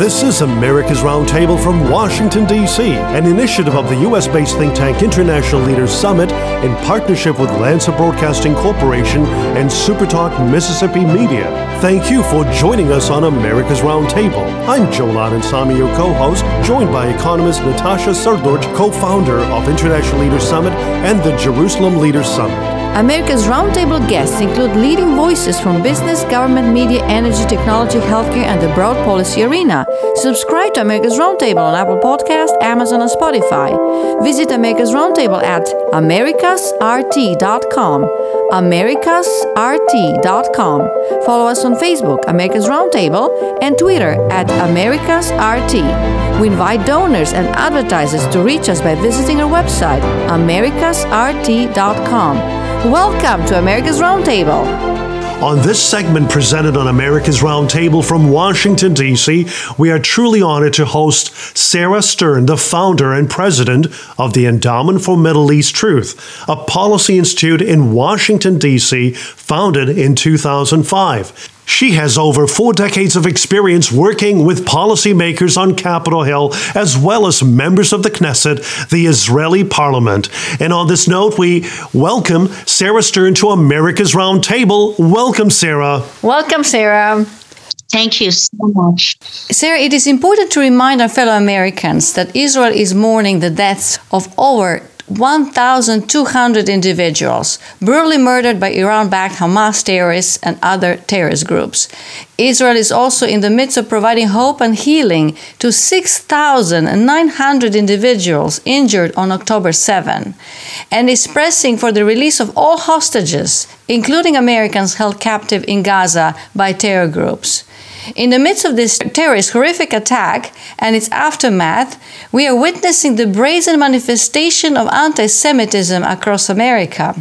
This is America's Roundtable from Washington, D.C., an initiative of the U.S. based think tank International Leaders Summit in partnership with Lanser Broadcasting Corporation and SuperTalk Mississippi Media. Thank you for joining us on America's Roundtable. I'm Joel Samy, your co host, joined by economist Natasha Srdoc, co founder of International Leaders Summit and the Jerusalem Leaders Summit. America's roundtable guests include leading voices from business, government, media, energy, technology, healthcare, and the broad policy arena. Subscribe to America's Roundtable on Apple Podcast, Amazon, and Spotify. Visit America's Roundtable at americasrt.com. americasrt.com. Follow us on Facebook, America's Roundtable, and Twitter at americasrt. We invite donors and advertisers to reach us by visiting our website, americasrt.com. Welcome to America's Roundtable. On this segment presented on America's Roundtable from Washington, D.C., we are truly honored to host Sarah Stern, the founder and president of the Endowment for Middle East Truth, a policy institute in Washington, D.C., founded in 2005. She has over four decades of experience working with policymakers on Capitol Hill, as well as members of the Knesset, the Israeli parliament. And on this note, we welcome Sarah Stern to America's Roundtable. Welcome, Sarah. Welcome, Sarah. Thank you so much. Sarah, it is important to remind our fellow Americans that Israel is mourning the deaths of over 1,200 individuals brutally murdered by Iran backed Hamas terrorists and other terrorist groups. Israel is also in the midst of providing hope and healing to 6,900 individuals injured on October 7 and is pressing for the release of all hostages, including Americans held captive in Gaza by terror groups. In the midst of this terrorist horrific attack and its aftermath, we are witnessing the brazen manifestation of anti Semitism across America.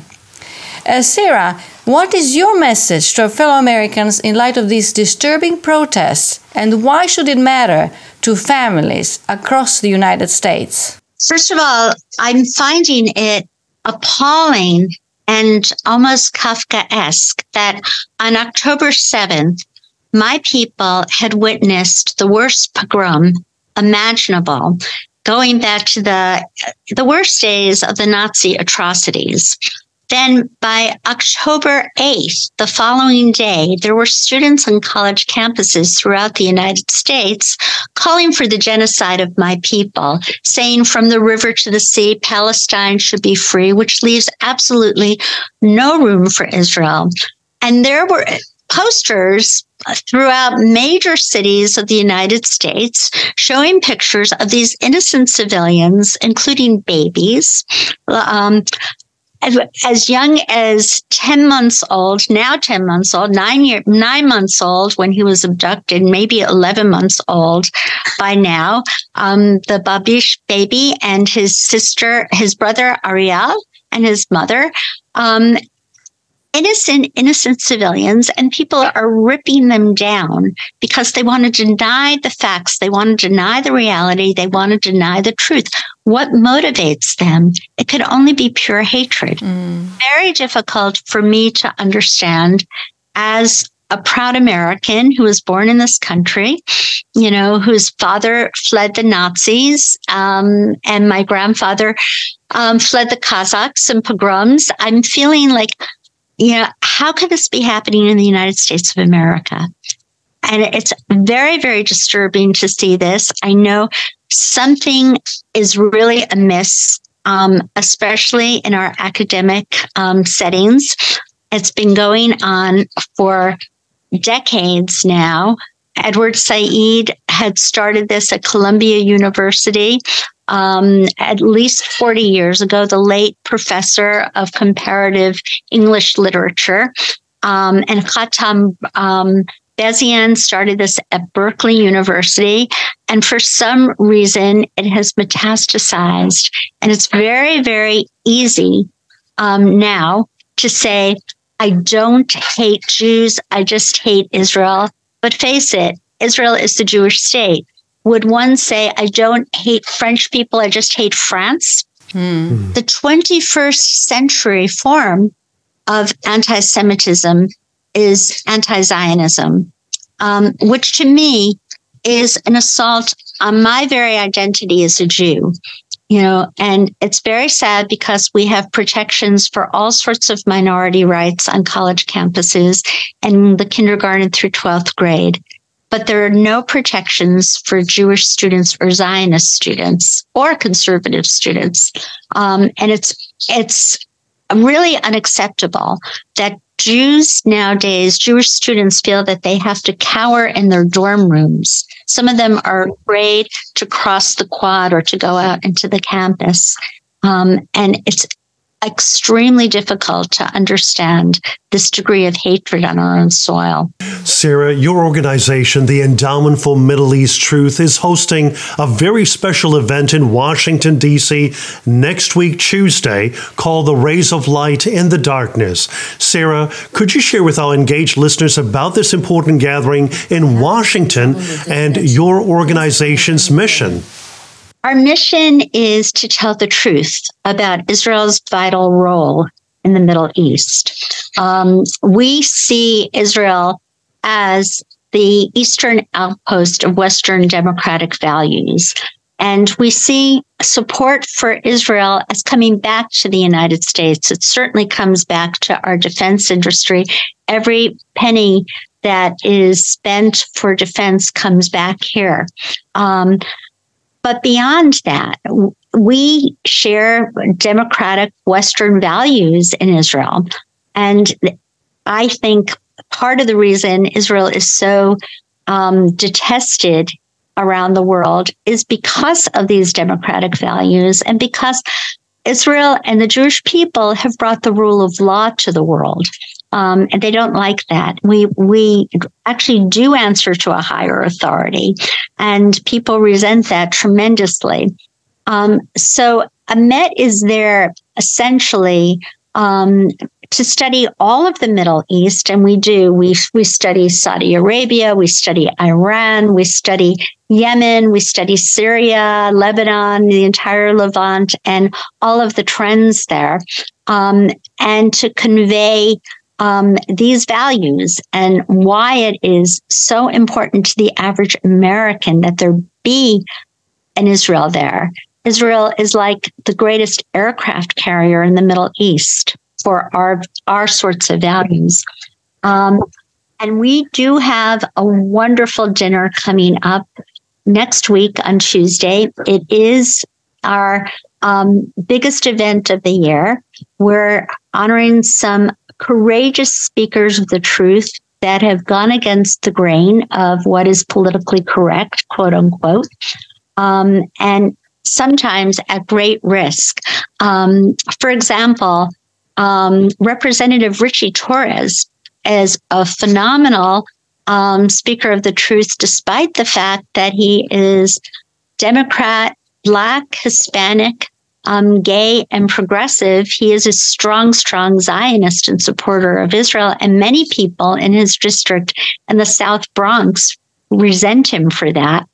Uh, Sarah, what is your message to our fellow Americans in light of these disturbing protests, and why should it matter to families across the United States? First of all, I'm finding it appalling and almost Kafkaesque that on October 7th, my people had witnessed the worst pogrom imaginable, going back to the the worst days of the Nazi atrocities. Then by October 8th, the following day, there were students on college campuses throughout the United States calling for the genocide of my people, saying from the river to the sea, Palestine should be free, which leaves absolutely no room for Israel. And there were posters throughout major cities of the United States showing pictures of these innocent civilians, including babies. Um, as young as 10 months old, now 10 months old, nine year, nine months old when he was abducted, maybe 11 months old by now. Um, the Bibas baby and his sister, his brother Ariel and his mother. Um, innocent, innocent civilians, and people are ripping them down because they want to deny the facts. They want to deny the reality. They want to deny the truth. What motivates them? It could only be pure hatred. Mm. Very difficult for me to understand as a proud American who was born in this country, you know, whose father fled the Nazis, um, and my grandfather um, fled the Cossacks and pogroms. I'm feeling like you know, how could this be happening in the United States of America? And it's very, very disturbing to see this. I know something is really amiss, um, especially in our academic um, settings. It's been going on for decades now. Edward Said had started this at Columbia University um, at least 40 years ago, the late professor of comparative English literature. Um, and Hatem um, Bazian started this at Berkeley University. And for some reason, it has metastasized. And it's very, very easy um, now to say, I don't hate Jews, I just hate Israel. But face it, Israel is the Jewish state would one say, I don't hate French people, I just hate France? Hmm. The 21st century form of anti Semitism is anti Zionism, um, which to me is an assault on my very identity as a Jew. You know, and it's very sad because we have protections for all sorts of minority rights on college campuses and the kindergarten through 12th grade. But there are no protections for Jewish students or Zionist students or conservative students. Um, and it's, it's really unacceptable that Jews nowadays, Jewish students feel that they have to cower in their dorm rooms. Some of them are afraid to cross the quad or to go out into the campus. Um, and it's extremely difficult to understand this degree of hatred on our own soil. Sarah, your organization, the Endowment for Middle East Truth, is hosting a very special event in Washington, D.C. next week, Tuesday, called The Rays of Light in the Darkness. Sarah, could you share with our engaged listeners about this important gathering in Washington and your organization's mission? Our mission is to tell the truth about Israel's vital role in the Middle East. Um, we see Israel as the eastern outpost of Western democratic values. And we see support for Israel as coming back to the United States. It certainly comes back to our defense industry. Every penny that is spent for defense comes back here. Um, but beyond that, we share democratic Western values in Israel. And I think part of the reason Israel is so um, detested around the world is because of these democratic values and because Israel and the Jewish people have brought the rule of law to the world. Um, and they don't like that. We we actually do answer to a higher authority, and people resent that tremendously. Um, so Met is there essentially um, to study all of the Middle East, and we do. We we study Saudi Arabia, we study Iran, we study Yemen, we study Syria, Lebanon, the entire Levant, and all of the trends there, um, and to convey um, these values and why it is so important to the average American that there be an Israel there. Israel is like the greatest aircraft carrier in the Middle East for our our sorts of values. Um, and we do have a wonderful dinner coming up next week on Tuesday. It is our um, biggest event of the year. We're honoring some courageous speakers of the truth that have gone against the grain of what is politically correct, quote unquote, um, and sometimes at great risk. Um, for example, um, Representative Richie Torres is a phenomenal um, speaker of the truth, despite the fact that he is Democrat, Black, Hispanic, um, gay and progressive, he is a strong, strong Zionist and supporter of Israel. And many people in his district and the South Bronx resent him for that.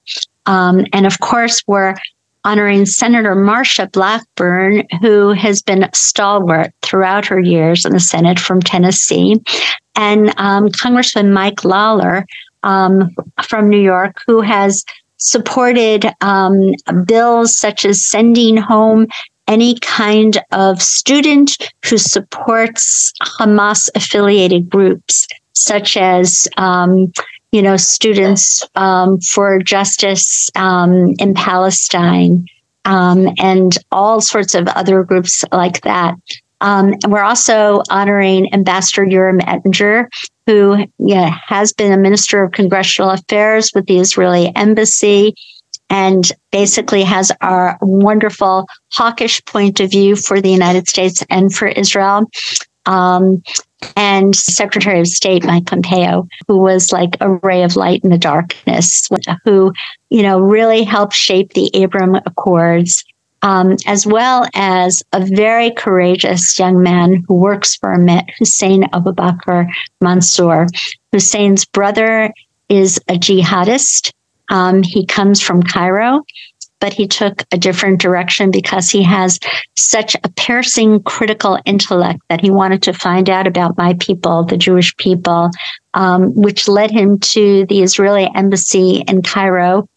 Um, and of course, we're honoring Senator Marsha Blackburn, who has been stalwart throughout her years in the Senate from Tennessee, and um, Congressman Mike Lawler um, from New York, who has supported um, bills such as sending home any kind of student who supports Hamas affiliated groups, such as, um, you know, Students um, for Justice um, in Palestine um, and all sorts of other groups like that. Um, and we're also honoring Ambassador Yoram Ettinger, who yeah, has been a minister of congressional affairs with the Israeli embassy and basically has our wonderful hawkish point of view for the United States and for Israel. Um, and Secretary of State Mike Pompeo, who was like a ray of light in the darkness, who, you know, really helped shape the Abraham Accords um, as well as a very courageous young man who works for Emet, Hussein Aboubakr Mansour. Hussein's brother is a jihadist. Um, he comes from Cairo, but he took a different direction because he has such a piercing critical intellect that he wanted to find out about my people, the Jewish people, um, which led him to the Israeli embassy in Cairo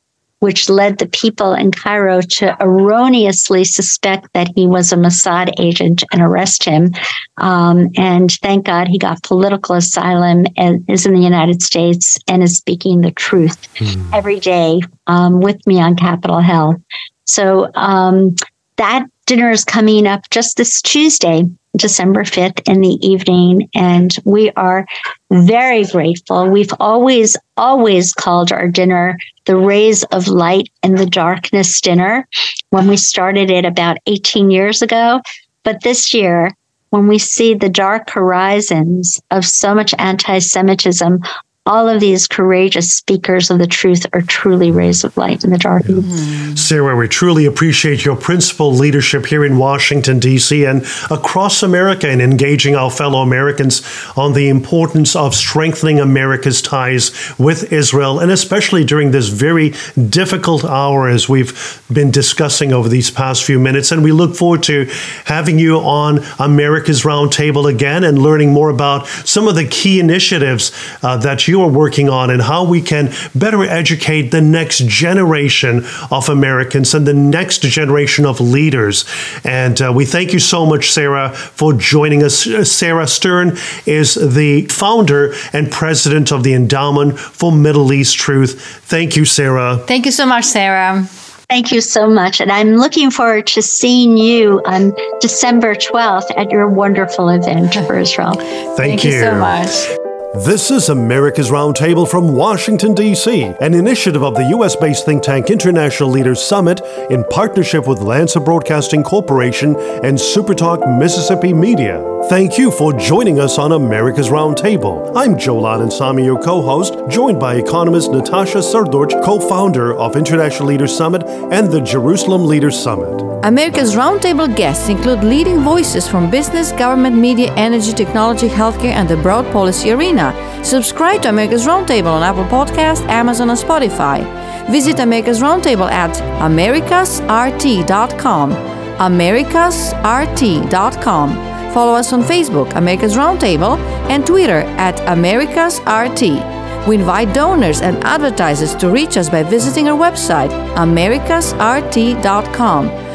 which led the people in Cairo to erroneously suspect that he was a Mossad agent and arrest him. Um, and thank God he got political asylum and is in the United States and is speaking the truth mm. every day um, with me on Capitol Hill. So um, that dinner is coming up just this Tuesday. December 5th in the evening. And we are very grateful. We've always, always called our dinner the Rays of Light in the Darkness dinner when we started it about 18 years ago. But this year, when we see the dark horizons of so much anti Semitism all of these courageous speakers of the truth are truly rays of light in the darkness. Mm-hmm. Sarah, we truly appreciate your principal leadership here in Washington, D.C. and across America in engaging our fellow Americans on the importance of strengthening America's ties with Israel, and especially during this very difficult hour as we've been discussing over these past few minutes. And we look forward to having you on America's Roundtable again and learning more about some of the key initiatives uh, that you you are working on and how we can better educate the next generation of Americans and the next generation of leaders. And uh, we thank you so much, Sarah, for joining us. Uh, Sarah Stern is the founder and president of the Endowment for Middle East Truth. Thank you, Sarah. Thank you so much, Sarah. Thank you so much. And I'm looking forward to seeing you on December 12th at your wonderful event for Israel. Thank, Thank you. you so much. This is America's Roundtable from Washington, D.C., an initiative of the U.S. based think tank International Leaders Summit in partnership with Lanser Broadcasting Corporation and Supertalk Mississippi Media. Thank you for joining us on America's Roundtable. I'm Joel Samy, your co host, joined by economist Natasha Srdoc, co founder of International Leaders Summit and the Jerusalem Leaders Summit. America's Roundtable guests include leading voices from business, government, media, energy, technology, healthcare, and the broad policy arena. Subscribe to America's Roundtable on Apple Podcasts, Amazon, and Spotify. Visit America's Roundtable at americasrt.com. americasrt.com. Follow us on Facebook, America's Roundtable, and Twitter at America's RT. We invite donors and advertisers to reach us by visiting our website, americasrt.com